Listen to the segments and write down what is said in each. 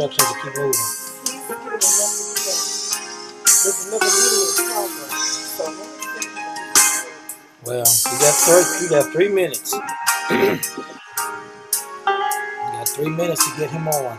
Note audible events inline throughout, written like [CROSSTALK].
instructions to keep moving. Well, you got three, you got three minutes. [CLEARS THROAT] you got three minutes to get him on.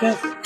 open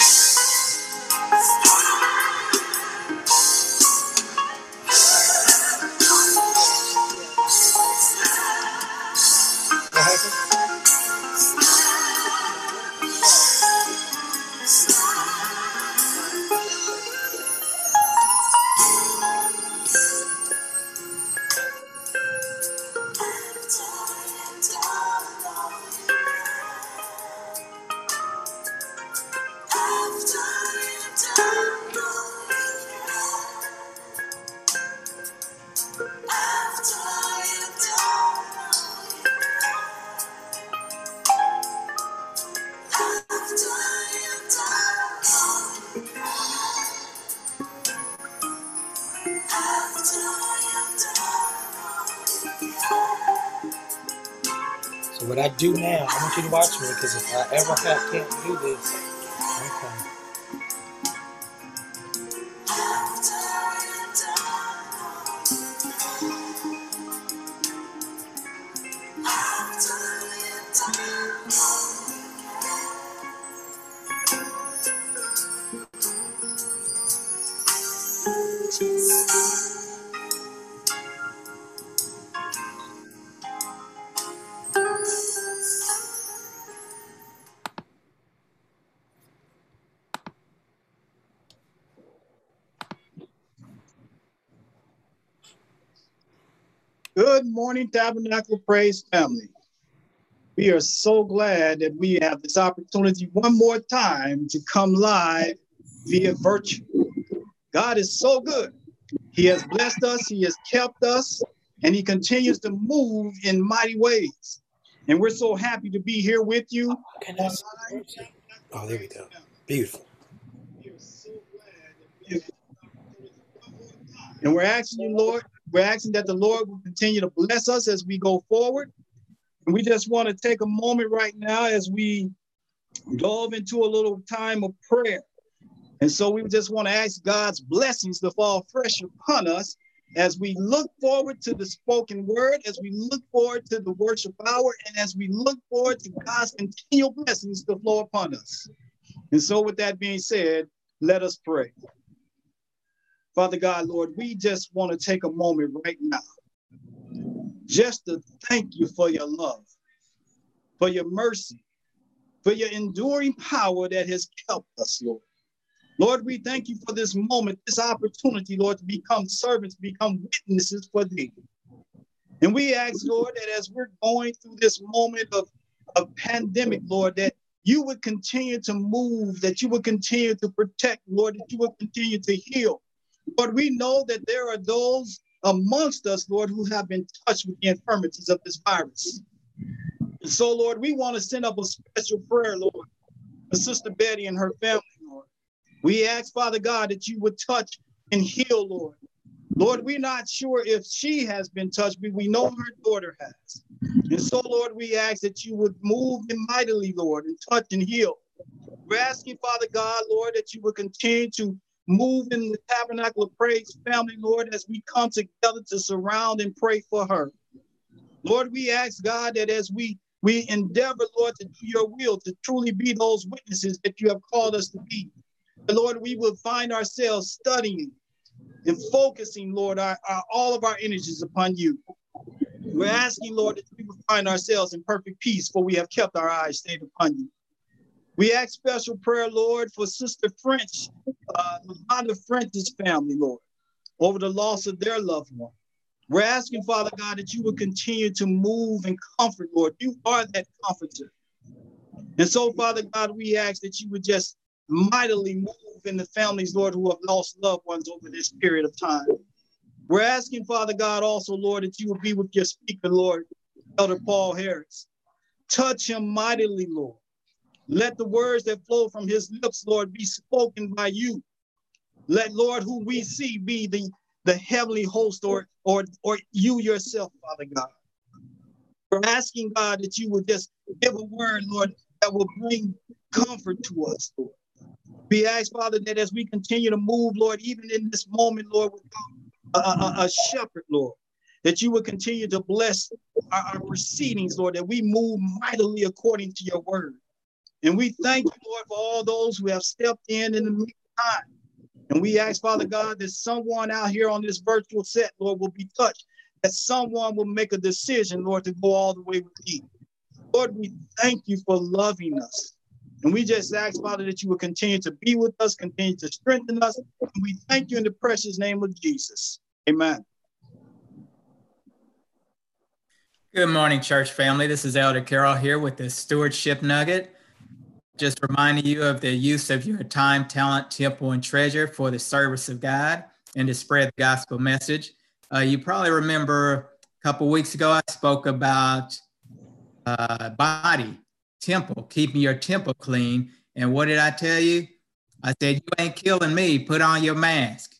do now, I want you to watch me because if I ever have, can't do this, Good morning, Tabernacle Praise family. We are so glad that we have this opportunity one more time to come live via virtue. God is so good. He has blessed us, He has kept us, and He continues to move in mighty ways. And we're so happy to be here with you. Can I see the Oh, there we go. Beautiful. And we're asking you, Lord, we're asking that the Lord will continue to bless us as we go forward. And we just want to take a moment right now as we delve into a little time of prayer. And so we just want to ask God's blessings to fall fresh upon us as we look forward to the spoken word, as we look forward to the worship hour, and as we look forward to God's continual blessings to flow upon us. And so, with that being said, let us pray. Father God, Lord, we just want to take a moment right now just to thank you for your love, for your mercy, for your enduring power that has kept us, Lord. Lord, we thank you for this moment, this opportunity, Lord, to become servants, become witnesses for thee. And we ask, Lord, that as we're going through this moment of, of pandemic, Lord, that you would continue to move, that you would continue to protect, Lord, that you would continue to heal. But we know that there are those amongst us, Lord, who have been touched with the infirmities of this virus. And so, Lord, we want to send up a special prayer, Lord, for Sister Betty and her family, Lord. We ask, Father God, that you would touch and heal, Lord. Lord, we're not sure if she has been touched, but we know her daughter has. And so, Lord, we ask that you would move mightily, Lord, and touch and heal. We're asking, Father God, Lord, that you would continue to move in the tabernacle of praise family, Lord, as we come together to surround and pray for her. Lord, we ask God that as we we endeavor, Lord, to do your will, to truly be those witnesses that you have called us to be. And Lord, we will find ourselves studying and focusing, Lord, our, our, all of our energies upon you. We're asking, Lord, that we will find ourselves in perfect peace, for we have kept our eyes stayed upon you. We ask special prayer, Lord, for Sister French, uh, Londa French's family, Lord, over the loss of their loved one. We're asking, Father God, that you would continue to move and comfort, Lord. You are that comforter. And so, Father God, we ask that you would just mightily move in the families, Lord, who have lost loved ones over this period of time. We're asking, Father God, also, Lord, that you would be with your speaker, Lord, Elder Paul Harris. Touch him mightily, Lord. Let the words that flow from his lips, Lord, be spoken by you. Let, Lord, who we see be the, the heavenly host or, or, or you yourself, Father God. We're asking, God, that you would just give a word, Lord, that will bring comfort to us, Lord. We ask, Father, that as we continue to move, Lord, even in this moment, Lord, a, a, a shepherd, Lord, that you would continue to bless our, our proceedings, Lord, that we move mightily according to your word. And we thank you, Lord, for all those who have stepped in in the meantime. And we ask, Father God, that someone out here on this virtual set, Lord, will be touched, that someone will make a decision, Lord, to go all the way with you. Lord, we thank you for loving us. And we just ask, Father, that you will continue to be with us, continue to strengthen us. And we thank you in the precious name of Jesus. Amen. Good morning, church family. This is Elder Carroll here with the Stewardship Nugget. Just reminding you of the use of your time, talent, temple, and treasure for the service of God and to spread the gospel message. Uh, you probably remember a couple weeks ago, I spoke about uh, body, temple, keeping your temple clean. And what did I tell you? I said, You ain't killing me. Put on your mask.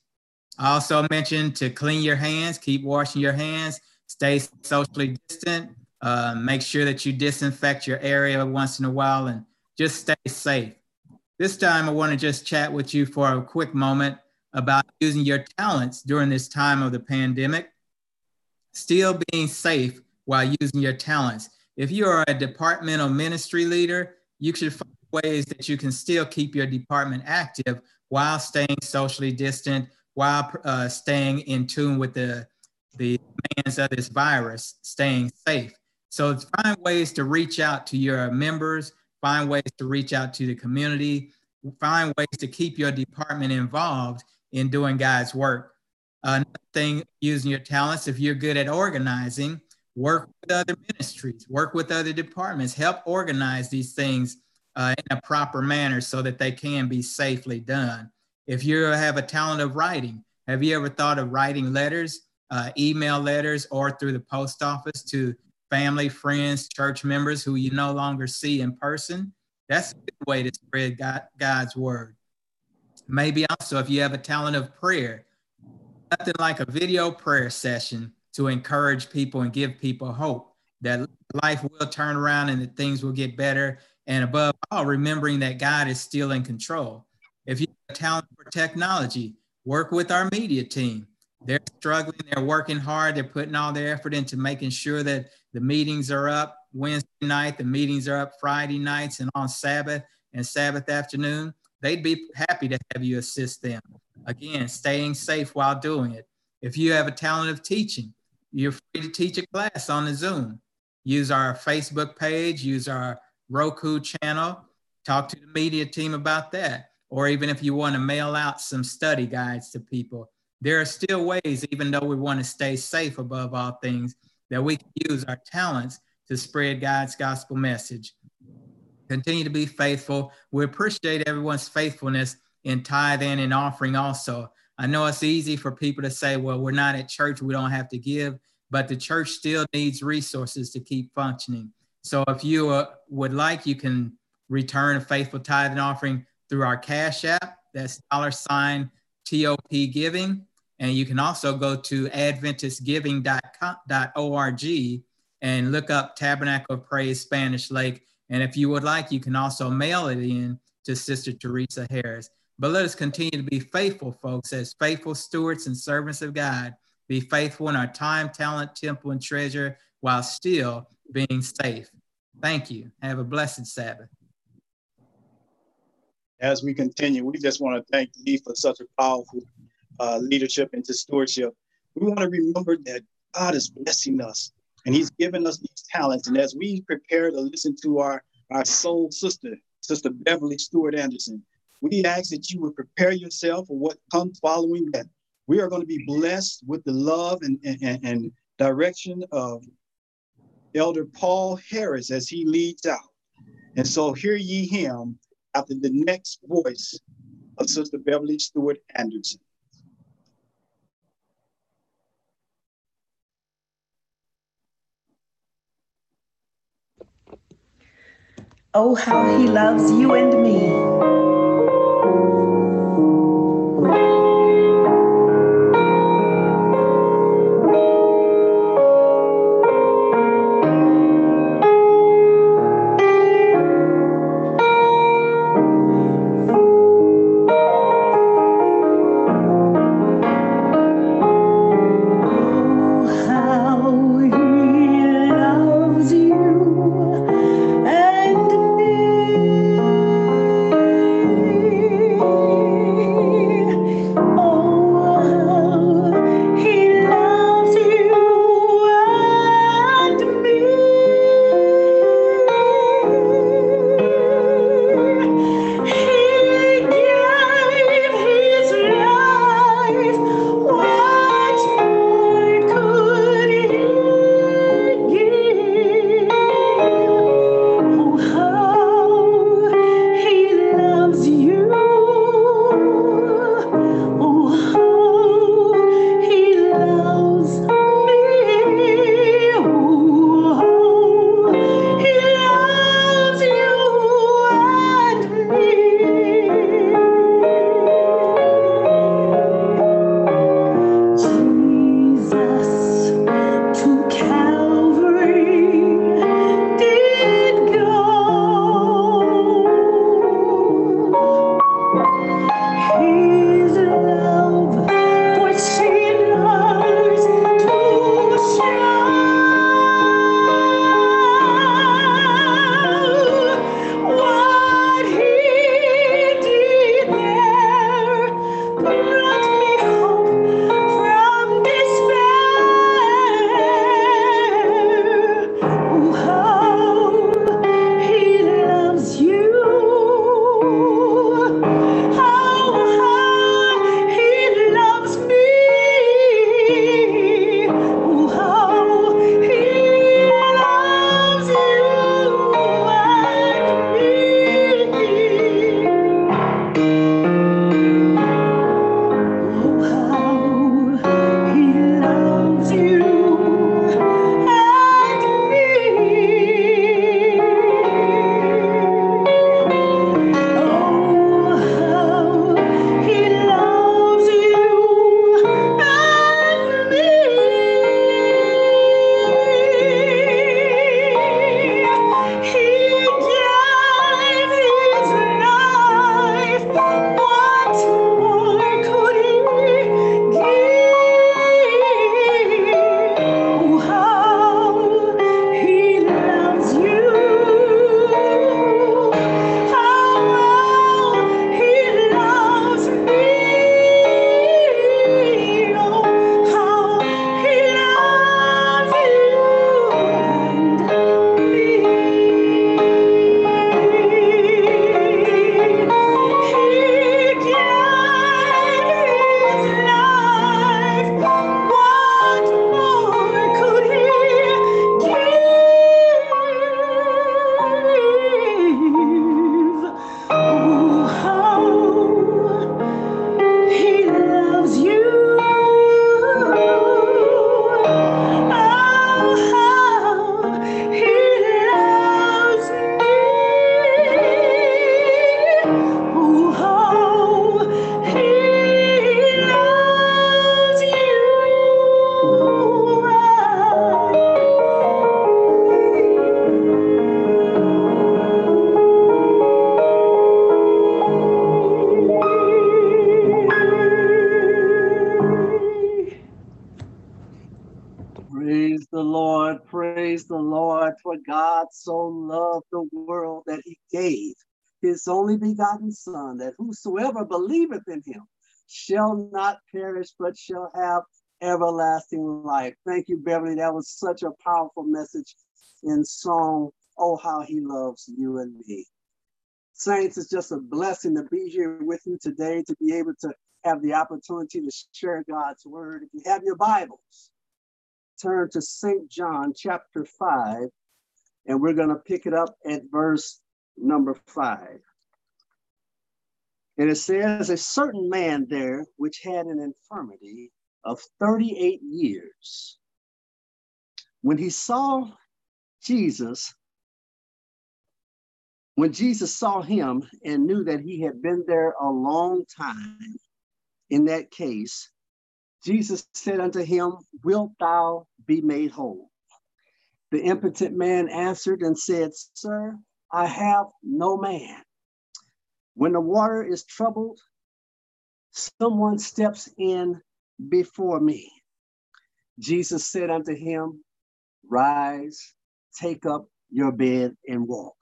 I also mentioned to clean your hands, keep washing your hands, stay socially distant, uh, make sure that you disinfect your area once in a while, and just stay safe. This time, I want to just chat with you for a quick moment about using your talents during this time of the pandemic, still being safe while using your talents. If you are a departmental ministry leader, you should find ways that you can still keep your department active while staying socially distant, while uh, staying in tune with the, the demands of this virus, staying safe. So find ways to reach out to your members, find ways to reach out to the community, find ways to keep your department involved in doing God's work. Another thing, using your talents, if you're good at organizing, work with other ministries, work with other departments, help organize these things uh, in a proper manner so that they can be safely done. If you have a talent of writing, have you ever thought of writing letters, uh, email letters, or through the post office to family, friends, church members who you no longer see in person. That's a good way to spread God, God's word. Maybe also if you have a talent of prayer, nothing like a video prayer session to encourage people and give people hope that life will turn around and that things will get better. And above all, remembering that God is still in control. If you have a talent for technology, work with our media team. They're struggling, they're working hard, they're putting all their effort into making sure that the meetings are up Wednesday night, the meetings are up Friday nights and on Sabbath and Sabbath afternoon. They'd be happy to have you assist them. Again, staying safe while doing it. If you have a talent of teaching, you're free to teach a class on the Zoom. Use our Facebook page, use our Roku channel, talk to the media team about that. Or even if you want to mail out some study guides to people, there are still ways, even though we want to stay safe above all things, that we can use our talents to spread God's gospel message. Continue to be faithful. We appreciate everyone's faithfulness in tithing and offering also. I know it's easy for people to say, well, we're not at church, we don't have to give, but the church still needs resources to keep functioning. So if you uh, would like, you can return a faithful tithe and offering through our Cash App. That's dollar sign TOP Giving. And you can also go to adventistgiving.org and look up Tabernacle of Praise Spanish Lake. And if you would like, you can also mail it in to Sister Teresa Harris. But let us continue to be faithful, folks, as faithful stewards and servants of God. Be faithful in our time, talent, temple, and treasure while still being safe. Thank you. Have a blessed Sabbath. As we continue, we just want to thank Lee for such a powerful uh, leadership into stewardship. We want to remember that God is blessing us and He's given us these talents. And as we prepare to listen to our, our soul sister, Sister Beverly Stewart Anderson, we ask that you would prepare yourself for what comes following that. We are going to be blessed with the love and, and, and direction of Elder Paul Harris as he leads out. And so hear ye him after the next voice of Sister Beverly Stewart Anderson. Oh, how he loves you and me. Gave his only begotten Son, that whosoever believeth in him shall not perish, but shall have everlasting life. Thank you, Beverly. That was such a powerful message in song, Oh, How He Loves You and Me. Saints, it's just a blessing to be here with you today, to be able to have the opportunity to share God's word. If you have your Bibles, turn to St. John chapter 5, and we're going to pick it up at verse number 5. And it says, A certain man there which had an infirmity of 38 years, when he saw Jesus, when Jesus saw him and knew that he had been there a long time, in that case, Jesus said unto him, Wilt thou be made whole? The impotent man answered and said, Sir, I have no man. When the water is troubled, someone steps in before me. Jesus said unto him, Rise, take up your bed and walk.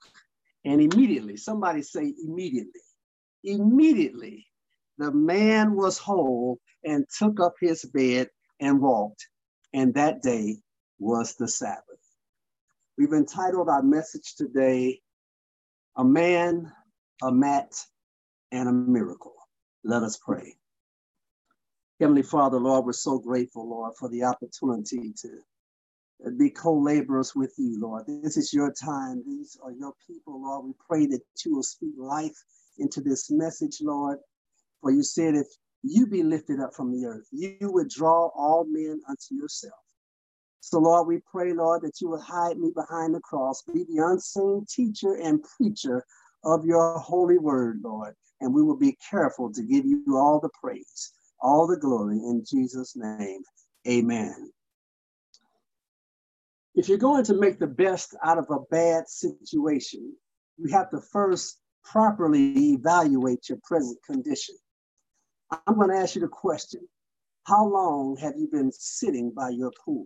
And immediately, somebody say immediately, immediately, the man was whole and took up his bed and walked. And that day was the Sabbath. We've entitled our message today, A Man, a Mat, and a Miracle. Let us pray. Heavenly Father, Lord, we're so grateful, Lord, for the opportunity to be co-laborers with you, Lord. This is your time. These are your people, Lord. We pray that you will speak life into this message, Lord. For you said, if you be lifted up from the earth, you would draw all men unto yourself. So, Lord, we pray, Lord, that you will hide me behind the cross, be the unseen teacher and preacher of your holy word, Lord. And we will be careful to give you all the praise all the glory in Jesus' name. Amen. If you're going to make the best out of a bad situation, you have to first properly evaluate your present condition. I'm going to ask you the question How long have you been sitting by your pool?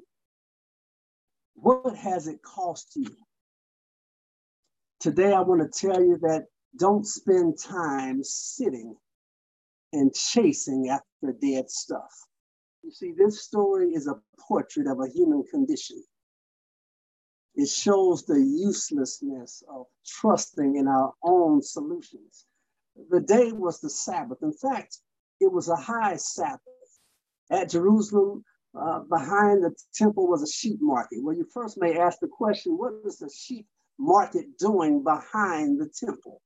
What has it cost you? Today, I want to tell you that don't spend time sitting and chasing after dead stuff. You see, this story is a portrait of a human condition. It shows the uselessness of trusting in our own solutions. The day was the Sabbath. In fact, it was a high Sabbath. At Jerusalem, uh, behind the temple was a sheep market. Well, you first may ask the question what is the sheep market doing behind the temple?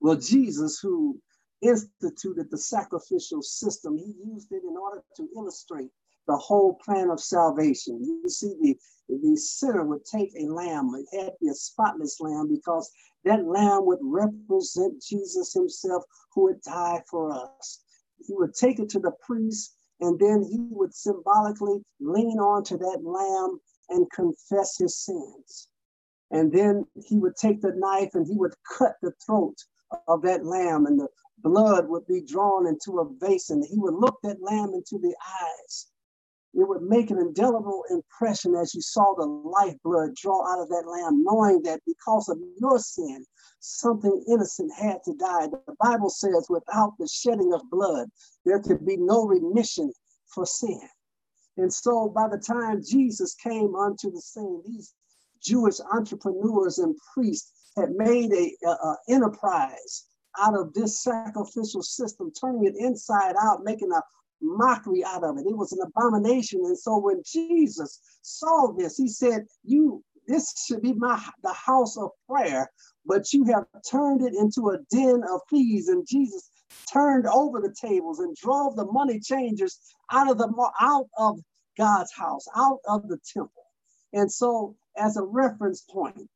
Well, Jesus, who instituted the sacrificial system. He used it in order to illustrate the whole plan of salvation. You see, the, the sinner would take a lamb, it had to be a spotless lamb because that lamb would represent Jesus himself who would die for us. He would take it to the priest and then he would symbolically lean onto that lamb and confess his sins. And then he would take the knife and he would cut the throat of that lamb, and the blood would be drawn into a basin. He would look that lamb into the eyes. It would make an indelible impression as you saw the lifeblood draw out of that lamb, knowing that because of your sin, something innocent had to die. The Bible says, without the shedding of blood, there could be no remission for sin. And so by the time Jesus came onto the scene, these Jewish entrepreneurs and priests had made a, a, a enterprise out of this sacrificial system, turning it inside out, making a mockery out of it. It was an abomination. And so when Jesus saw this, he said, You this should be my the house of prayer, but you have turned it into a den of thieves. And Jesus turned over the tables and drove the money changers out of the out of God's house, out of the temple. And so, as a reference point,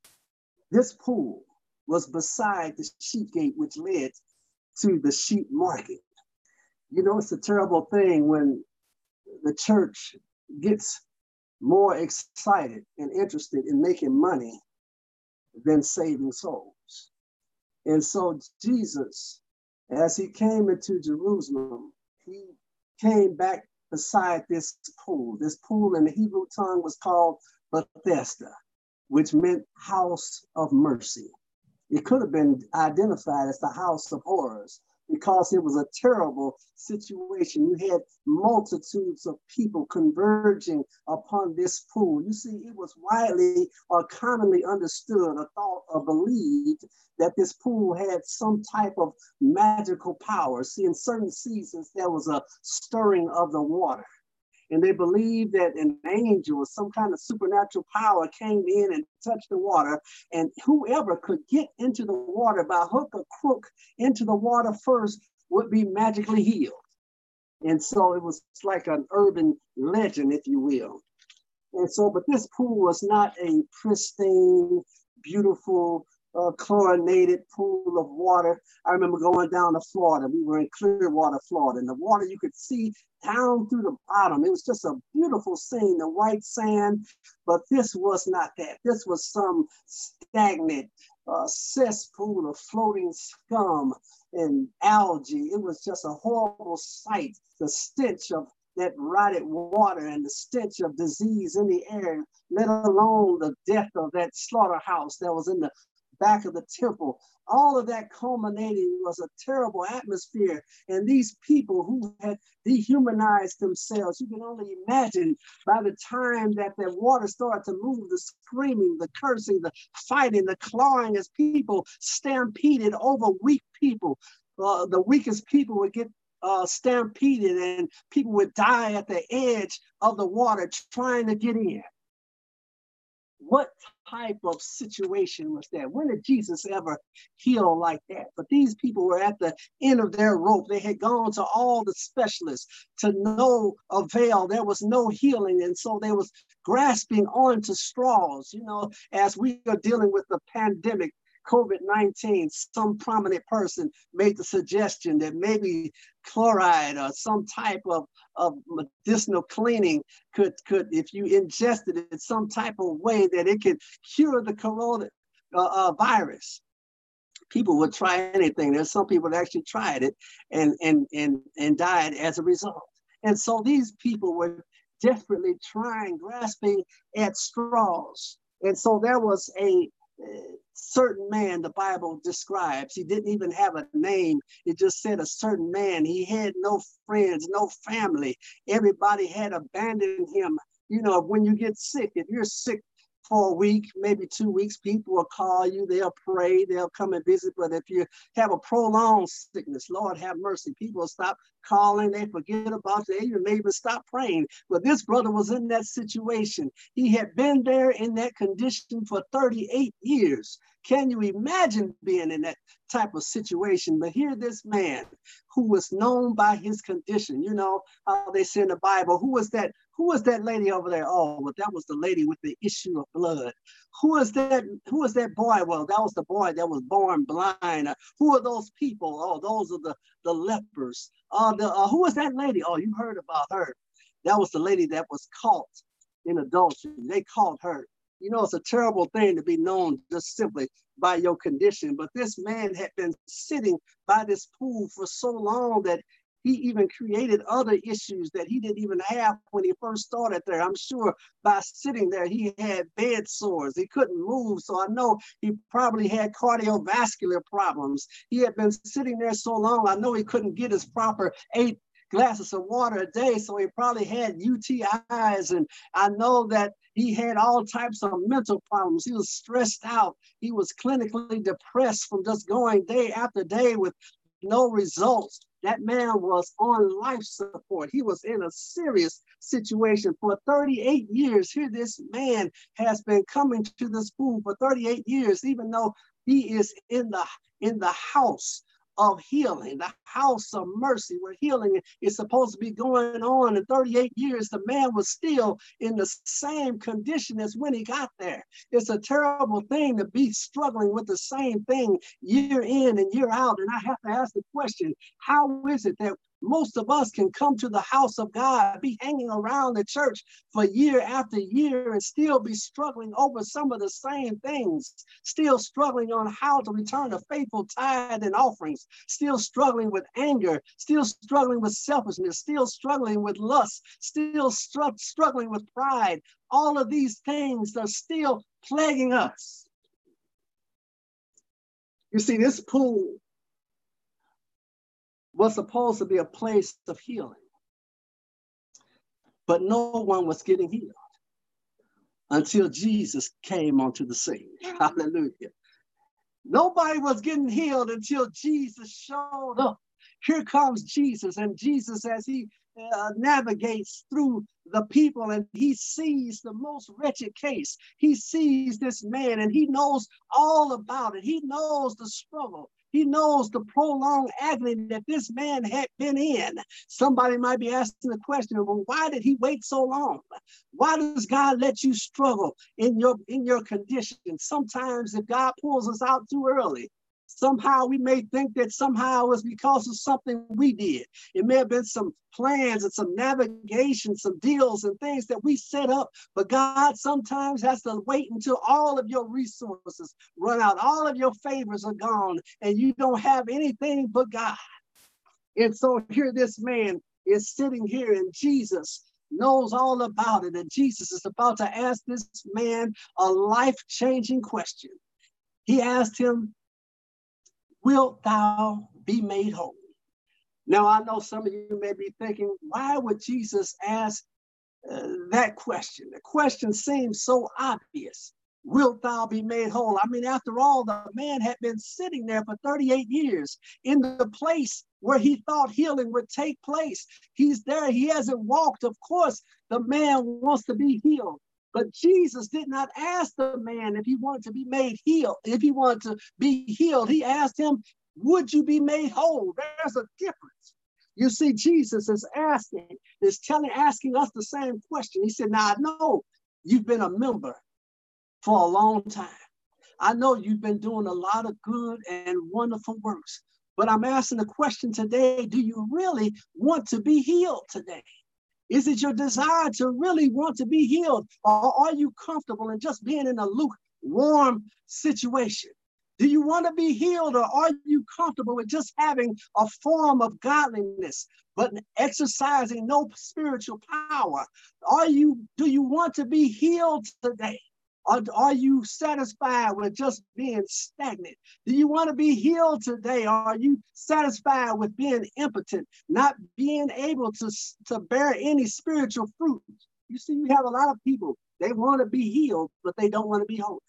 this pool was beside the sheep gate, which led to the sheep market. You know, it's a terrible thing when the church gets more excited and interested in making money than saving souls. And so Jesus, as he came into Jerusalem, he came back beside this pool. This pool in the Hebrew tongue was called Bethesda, which meant house of mercy. It could have been identified as the house of horrors because it was a terrible situation. You had multitudes of people converging upon this pool. You see, it was widely or commonly understood or thought or believed that this pool had some type of magical power. See, in certain seasons, there was a stirring of the water. And they believed that an angel or some kind of supernatural power came in and touched the water. And whoever could get into the water by hook or crook into the water first would be magically healed. And so it was like an urban legend, if you will. And so, but this pool was not a pristine, beautiful, uh, chlorinated pool of water. I remember going down to Florida. We were in Clearwater, Florida, and the water you could see down through the bottom. It was just a beautiful scene, the white sand. But this was not that. This was some stagnant uh, cesspool of floating scum and algae. It was just a horrible sight. The stench of that rotted water and the stench of disease in the air, let alone the death of that slaughterhouse that was in the back of the temple. All of that culminating was a terrible atmosphere. And these people who had dehumanized themselves, you can only imagine by the time that the water started to move, the screaming, the cursing, the fighting, the clawing as people stampeded over weak people. Uh, the weakest people would get uh, stampeded and people would die at the edge of the water trying to get in. What type of situation was that? When did Jesus ever heal like that? But these people were at the end of their rope. They had gone to all the specialists to no avail. There was no healing. And so they was grasping onto straws, you know, as we are dealing with the pandemic COVID 19, some prominent person made the suggestion that maybe chloride or some type of, of medicinal cleaning could, could, if you ingested it in some type of way, that it could cure the corona uh, uh, virus. People would try anything. There's some people that actually tried it and, and, and, and died as a result. And so these people were desperately trying, grasping at straws. And so there was a, certain man the Bible describes. He didn't even have a name. It just said a certain man. He had no friends, no family. Everybody had abandoned him. You know, when you get sick, if you're sick for a week, maybe two weeks, people will call you, they'll pray, they'll come and visit. But if you have a prolonged sickness, Lord have mercy, people stop calling, they forget about you, they even may even stop praying. But this brother was in that situation. He had been there in that condition for 38 years. Can you imagine being in that type of situation? But here, this man who was known by his condition, you know how they say in the Bible, who was that? Who was that lady over there? Oh, well, that was the lady with the issue of blood. Who was that? Who was that boy? Well, that was the boy that was born blind. Uh, who are those people? Oh, those are the the lepers. Uh, the, uh, who was that lady? Oh, you heard about her. That was the lady that was caught in adultery. They caught her. You know, it's a terrible thing to be known just simply by your condition. But this man had been sitting by this pool for so long that he even created other issues that he didn't even have when he first started there. I'm sure by sitting there, he had bed sores. He couldn't move. So I know he probably had cardiovascular problems. He had been sitting there so long, I know he couldn't get his proper eight glasses of water a day. So he probably had UTIs. And I know that he had all types of mental problems. He was stressed out. He was clinically depressed from just going day after day with no results. That man was on life support. He was in a serious situation for 38 years. Here, this man has been coming to this pool for 38 years, even though he is in the in the house of healing, the house of mercy where healing is supposed to be going on. In 38 years, the man was still in the same condition as when he got there. It's a terrible thing to be struggling with the same thing year in and year out. And I have to ask the question how is it that most of us can come to the house of God, be hanging around the church for year after year, and still be struggling over some of the same things, still struggling on how to return a faithful tithe and offerings, still struggling with anger, still struggling with selfishness, still struggling with lust, still str- struggling with pride. All of these things are still plaguing us. You see, this pool was supposed to be a place of healing. But no one was getting healed until Jesus came onto the scene. [LAUGHS] Hallelujah. Nobody was getting healed until Jesus showed up. Here comes Jesus, and Jesus, as he uh, navigates through the people and he sees the most wretched case. He sees this man and he knows all about it. He knows the struggle. He knows the prolonged agony that this man had been in. Somebody might be asking the question, well, why did he wait so long? Why does God let you struggle in your in your condition? Sometimes if God pulls us out too early, Somehow we may think that somehow it was because of something we did. It may have been some plans and some navigation, some deals and things that we set up. But God sometimes has to wait until all of your resources run out, all of your favors are gone, and you don't have anything but God. And so here this man is sitting here, and Jesus knows all about it. And Jesus is about to ask this man a life changing question. He asked him, wilt thou be made whole? Now, I know some of you may be thinking, why would Jesus ask uh, that question? The question seems so obvious. Wilt thou be made whole? I mean, after all, the man had been sitting there for 38 years in the place where he thought healing would take place. He's there, he hasn't walked. Of course, the man wants to be healed. But Jesus did not ask the man if he wanted to be made healed, if he wanted to be healed. He asked him, Would you be made whole? There's a difference. You see, Jesus is asking, is telling, asking us the same question. He said, Now I know you've been a member for a long time. I know you've been doing a lot of good and wonderful works, but I'm asking the question today do you really want to be healed today? Is it your desire to really want to be healed? Or are you comfortable in just being in a lukewarm situation? Do you want to be healed or are you comfortable with just having a form of godliness but exercising no spiritual power? Are you do you want to be healed today? Or are you satisfied with just being stagnant? Do you want to be healed today? Are you satisfied with being impotent, not being able to, to bear any spiritual fruit? You see, you have a lot of people, they want to be healed, but they don't want to be holy.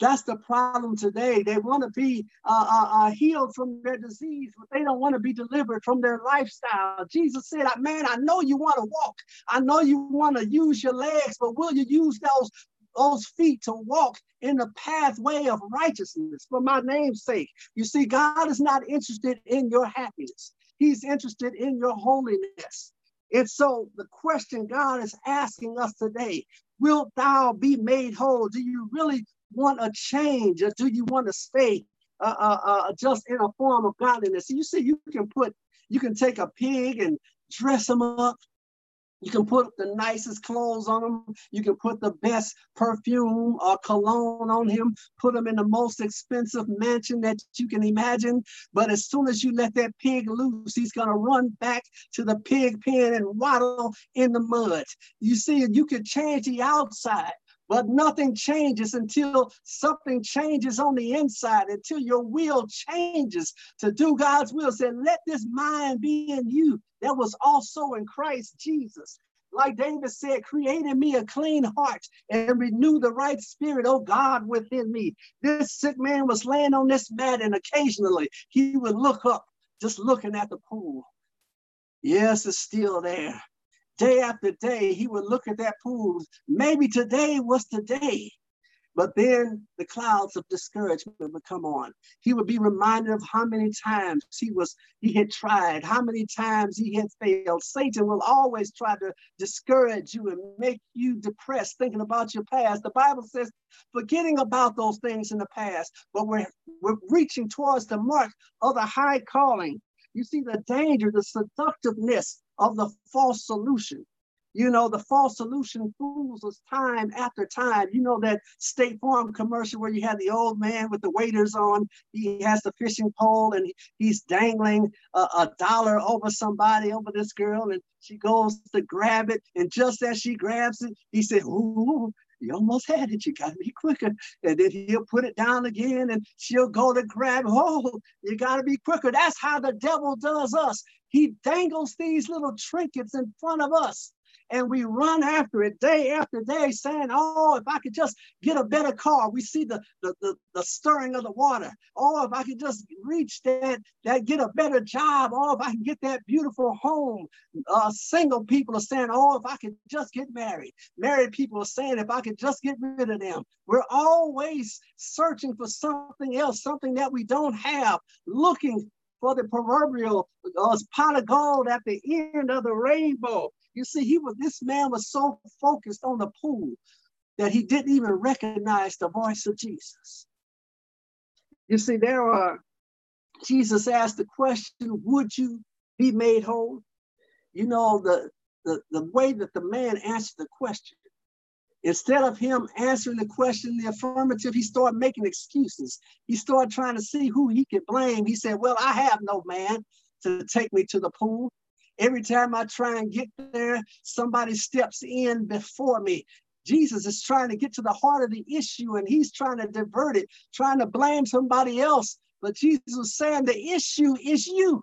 That's the problem today. They want to be uh, uh, uh, healed from their disease, but they don't want to be delivered from their lifestyle. Jesus said, Man, I know you want to walk. I know you want to use your legs, but will you use those those feet to walk in the pathway of righteousness for my name's sake. You see, God is not interested in your happiness, He's interested in your holiness. And so, the question God is asking us today Wilt thou be made whole? Do you really want a change or do you want to stay uh, uh, uh, just in a form of godliness? You see, you can put, you can take a pig and dress him up you can put the nicest clothes on him. You can put the best perfume or cologne on him, put him in the most expensive mansion that you can imagine. But as soon as you let that pig loose, he's going to run back to the pig pen and waddle in the mud. You see, you can change the outside, but nothing changes until something changes on the inside, until your will changes to do God's will. Say, let this mind be in you that was also in Christ Jesus. Like David said, create in me a clean heart and renew the right spirit, oh God, within me. This sick man was laying on this mat, and occasionally he would look up, just looking at the pool. Yes, it's still there. Day after day, he would look at that pool. Maybe today was the day. But then the clouds of discouragement would come on. He would be reminded of how many times he was he had tried, how many times he had failed. Satan will always try to discourage you and make you depressed thinking about your past. The Bible says, forgetting about those things in the past, but we're we're reaching towards the mark of the high calling You see the danger, the seductiveness of the false solution. You know, the false solution fools us time after time. You know that State Farm commercial where you have the old man with the waders on. He has the fishing pole and he's dangling a, a dollar over somebody, over this girl, and she goes to grab it. And just as she grabs it, he said, Ooh, you almost had it. You got to be quicker. And then he'll put it down again and she'll go to grab. Oh, you got to be quicker. That's how the devil does us. He dangles these little trinkets in front of us and we run after it day after day saying, oh, if I could just get a better car. We see the, the, the, the stirring of the water. Oh, if I could just reach that, that get a better job. Oh, if I can get that beautiful home. Uh, single people are saying, oh, if I could just get married. Married people are saying, if I could just get rid of them. We're always searching for something else, something that we don't have, looking for the proverbial uh, pot of gold at the end of the rainbow. You see, he was this man was so focused on the pool that he didn't even recognize the voice of Jesus. You see, there are Jesus asked the question, would you be made whole? You know, the, the, the way that the man answered the question, instead of him answering the question in the affirmative, he started making excuses. He started trying to see who he could blame. He said, Well, I have no man to take me to the pool. Every time I try and get there, somebody steps in before me. Jesus is trying to get to the heart of the issue and he's trying to divert it, trying to blame somebody else. But Jesus was saying the issue is you.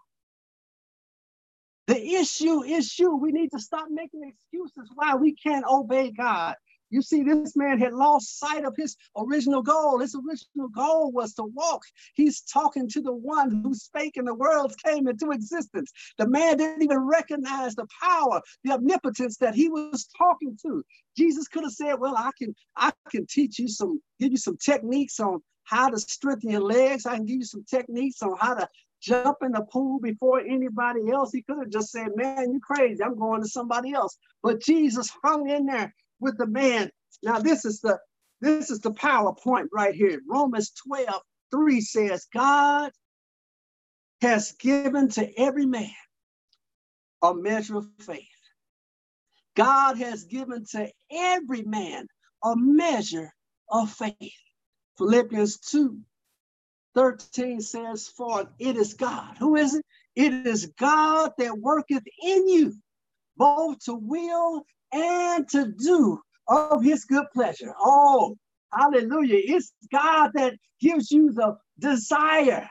The issue is you. We need to stop making excuses why we can't obey God. You see, this man had lost sight of his original goal. His original goal was to walk. He's talking to the one who spake and the worlds came into existence. The man didn't even recognize the power, the omnipotence that he was talking to. Jesus could have said, Well, I can, I can teach you some, give you some techniques on how to strengthen your legs. I can give you some techniques on how to jump in the pool before anybody else. He could have just said, Man, you crazy. I'm going to somebody else. But Jesus hung in there with the man. Now this is the this is the PowerPoint right here. Romans 12, 3 says, God has given to every man a measure of faith. God has given to every man a measure of faith. Philippians 2, 13 says, For it is God. Who is it? It is God that worketh in you, both to will and to do of his good pleasure. Oh, hallelujah. It's God that gives you the desire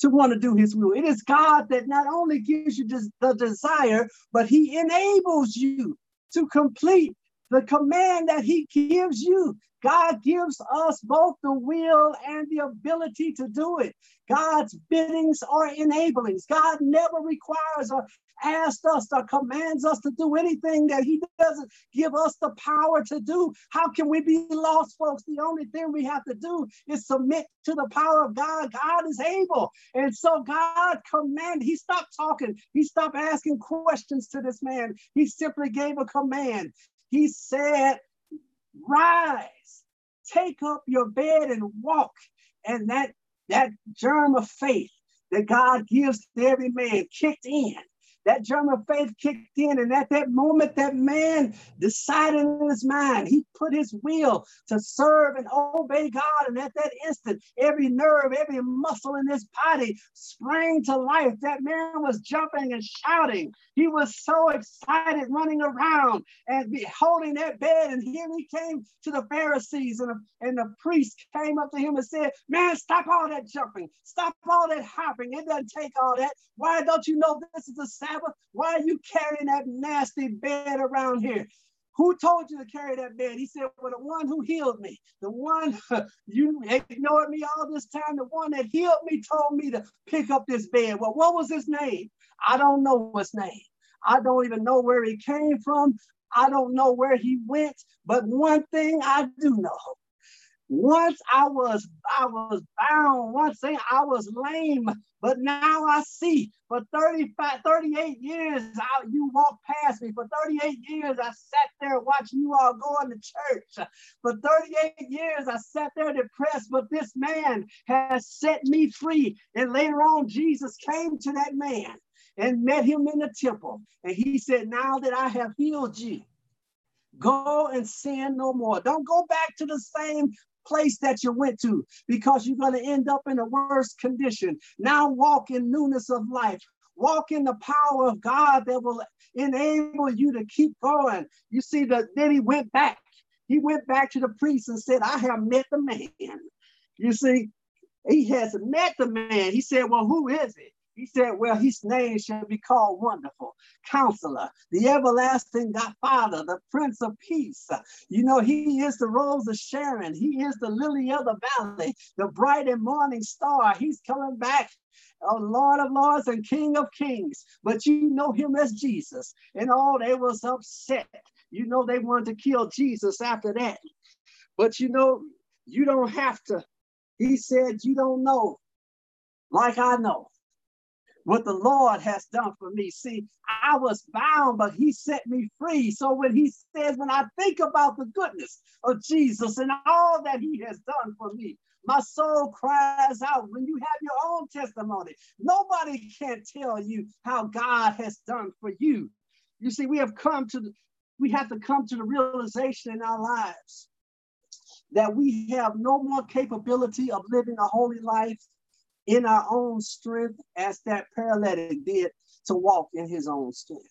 to want to do his will. It is God that not only gives you the desire, but he enables you to complete the command that he gives you. God gives us both the will and the ability to do it. God's biddings are enablings. God never requires or asks us or commands us to do anything that He doesn't give us the power to do. How can we be lost, folks? The only thing we have to do is submit to the power of God. God is able. And so God commanded, He stopped talking, He stopped asking questions to this man. He simply gave a command. He said, Rise, take up your bed and walk. And that, that germ of faith that God gives to every man kicked in. That germ of faith kicked in, and at that moment, that man decided in his mind, he put his will to serve and obey God. And at that instant, every nerve, every muscle in his body sprang to life. That man was jumping and shouting. He was so excited, running around and holding that bed. And here he came to the Pharisees, and, and the priest came up to him and said, Man, stop all that jumping, stop all that hopping. It doesn't take all that. Why don't you know this is a Sabbath? Why are you carrying that nasty bed around here? Who told you to carry that bed? He said, Well, the one who healed me, the one [LAUGHS] you ignored me all this time, the one that healed me told me to pick up this bed. Well, what was his name? I don't know his name. I don't even know where he came from. I don't know where he went. But one thing I do know Once I was I was bound, once I was lame, but now I see. For 35, 38 years, I, you walked past me. For 38 years, I sat there watching you all going to church. For 38 years, I sat there depressed, but this man has set me free. And later on, Jesus came to that man and met him in the temple. And he said, Now that I have healed you, go and sin no more. Don't go back to the same place that you went to because you're going to end up in a worse condition. Now walk in newness of life. Walk in the power of God that will enable you to keep going. You see, that then he went back. He went back to the priest and said, I have met the man. You see, he has met the man. He said, Well, who is it? He said, Well, his name shall be called Wonderful, Counselor, the Everlasting God Father, the Prince of Peace. You know, he is the Rose of Sharon. He is the Lily of the Valley, the bright and morning star. He's coming back a Lord of Lords and King of Kings, but you know him as Jesus. And all they was upset. You know they wanted to kill Jesus after that. But you know, you don't have to. He said, You don't know like I know what the Lord has done for me. See, I was bound, but He set me free. So when He says, when I think about the goodness of Jesus and all that He has done for me, my soul cries out when you have your own testimony. Nobody can tell you how God has done for you. You see, we have come to the, we have to come to the realization in our lives that we have no more capability of living a holy life in our own strength as that paralytic did to walk in his own strength.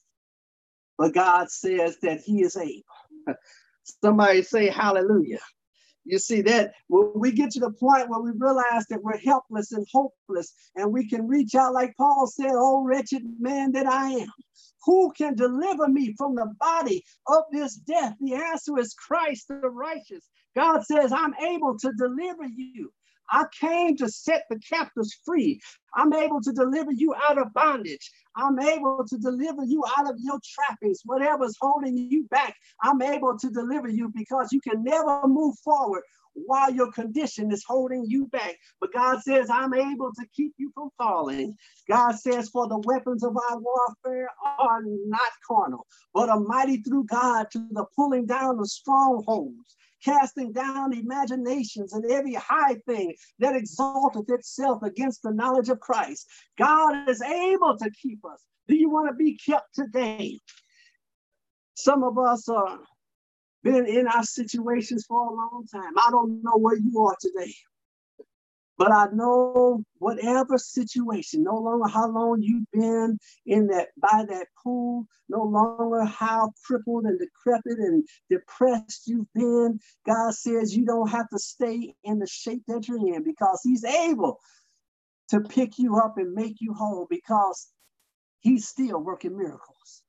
But God says that he is able. [LAUGHS] Somebody say hallelujah. You see that when we get to the point where we realize that we're helpless and hopeless, and we can reach out, like Paul said, Oh, wretched man that I am, who can deliver me from the body of this death? The answer is Christ the righteous. God says, I'm able to deliver you. I came to set the captives free. I'm able to deliver you out of bondage. I'm able to deliver you out of your trappings, whatever's holding you back. I'm able to deliver you because you can never move forward while your condition is holding you back. But God says, I'm able to keep you from falling. God says, for the weapons of our warfare are not carnal, but are mighty through God to the pulling down of strongholds casting down imaginations and every high thing that exalteth itself against the knowledge of Christ. God is able to keep us. Do you want to be kept today? Some of us are been in our situations for a long time. I don't know where you are today. But I know whatever situation, no longer how long you've been in that by that pool, no longer how crippled and decrepit and depressed you've been. God says you don't have to stay in the shape that you're in because He's able to pick you up and make you whole because He's still working miracles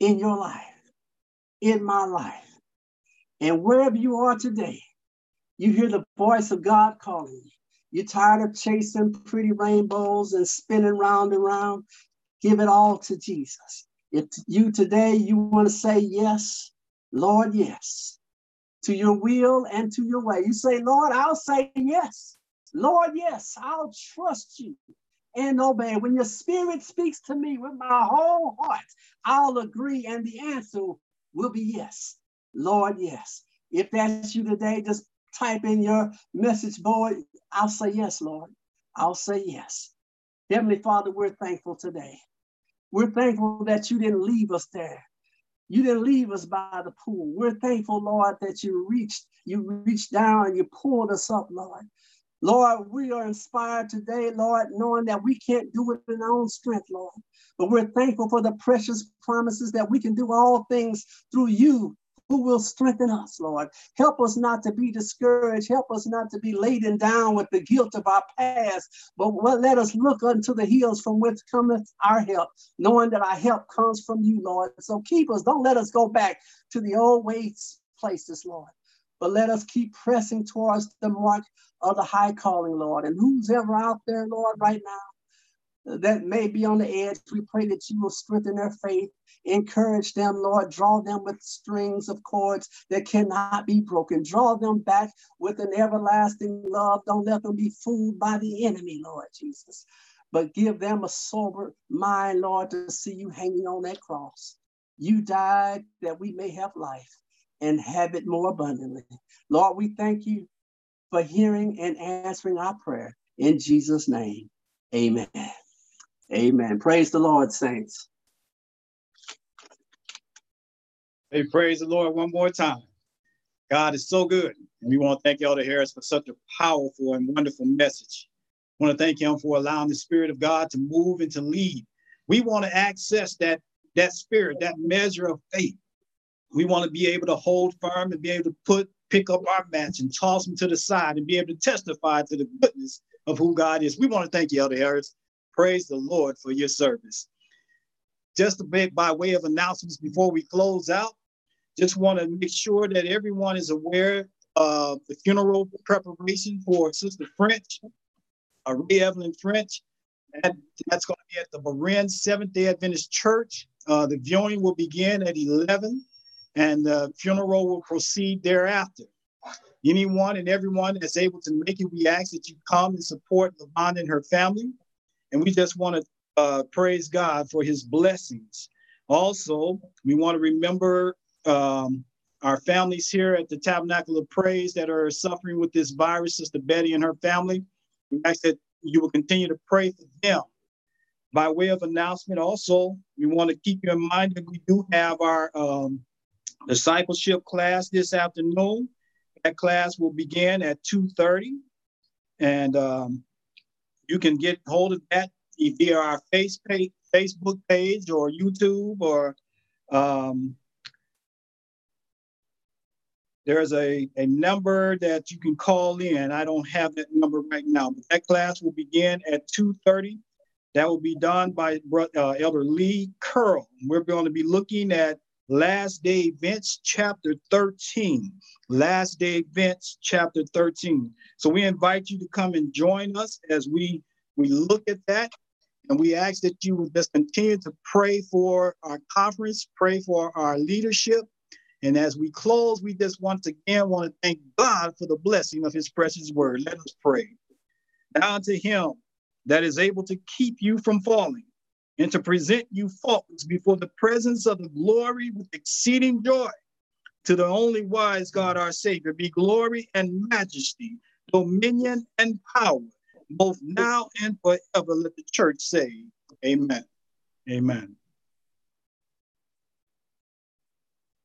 in your life, in my life, and wherever you are today. You hear the voice of God calling you. You're tired of chasing pretty rainbows and spinning round and round. Give it all to Jesus. If you today you want to say yes, Lord, yes, to your will and to your way. You say, Lord, I'll say yes. Lord, yes, I'll trust you and obey. When your spirit speaks to me with my whole heart, I'll agree, and the answer will be yes. Lord, yes. If that's you today, just type in your message board, I'll say yes, Lord. I'll say yes. Heavenly Father, we're thankful today. We're thankful that you didn't leave us there. You didn't leave us by the pool. We're thankful, Lord, that you reached, you reached down and you pulled us up, Lord. Lord, we are inspired today, Lord, knowing that we can't do it in our own strength, Lord. But we're thankful for the precious promises that we can do all things through you who will strengthen us, Lord. Help us not to be discouraged. Help us not to be laden down with the guilt of our past, but let us look unto the hills from which cometh our help, knowing that our help comes from you, Lord. So keep us. Don't let us go back to the old ways places, Lord. But let us keep pressing towards the mark of the high calling, Lord. And who's ever out there, Lord, right now, that may be on the edge. We pray that you will strengthen their faith, encourage them, Lord, draw them with strings of cords that cannot be broken. Draw them back with an everlasting love. Don't let them be fooled by the enemy, Lord Jesus. But give them a sober mind, Lord, to see you hanging on that cross. You died that we may have life and have it more abundantly. Lord, we thank you for hearing and answering our prayer. In Jesus' name, amen. Amen. Praise the Lord, saints. Hey, praise the Lord one more time. God is so good. And we want to thank y'all Elder Harris for such a powerful and wonderful message. I want to thank him for allowing the Spirit of God to move and to lead. We want to access that, that spirit, that measure of faith. We want to be able to hold firm and be able to put pick up our mats and toss them to the side and be able to testify to the goodness of who God is. We want to thank you, Elder Harris. Praise the Lord for your service. Just a bit by way of announcements before we close out, just want to make sure that everyone is aware of the funeral preparation for Sister French, uh, Ray Evelyn French. That, that's going to be at the Berean Seventh day Adventist Church. Uh, the viewing will begin at 11 and the funeral will proceed thereafter. Anyone and everyone that's able to make it, we ask that you come and support Levon and her family. And we just want to uh, praise God for his blessings. Also, we want to remember um, our families here at the Tabernacle of Praise that are suffering with this virus, Sister Betty and her family. We ask that you will continue to pray for them. By way of announcement, also, we want to keep you in mind that we do have our um, discipleship class this afternoon. That class will begin at 2.30. And um, you can get hold of that via our Facebook page or YouTube or um, there's a, a number that you can call in. I don't have that number right now, but that class will begin at 2.30. That will be done by uh, Elder Lee Curl. We're going to be looking at Last Day Events, chapter 13. Last Day Events, chapter 13. So we invite you to come and join us as we, we look at that. And we ask that you would just continue to pray for our conference, pray for our leadership. And as we close, we just once again want to thank God for the blessing of his precious word. Let us pray. Now to him that is able to keep you from falling and to present you faultless before the presence of the glory with exceeding joy. To the only wise God, our Savior, be glory and majesty, dominion and power, both now and forever. Let the church say, Amen. Amen.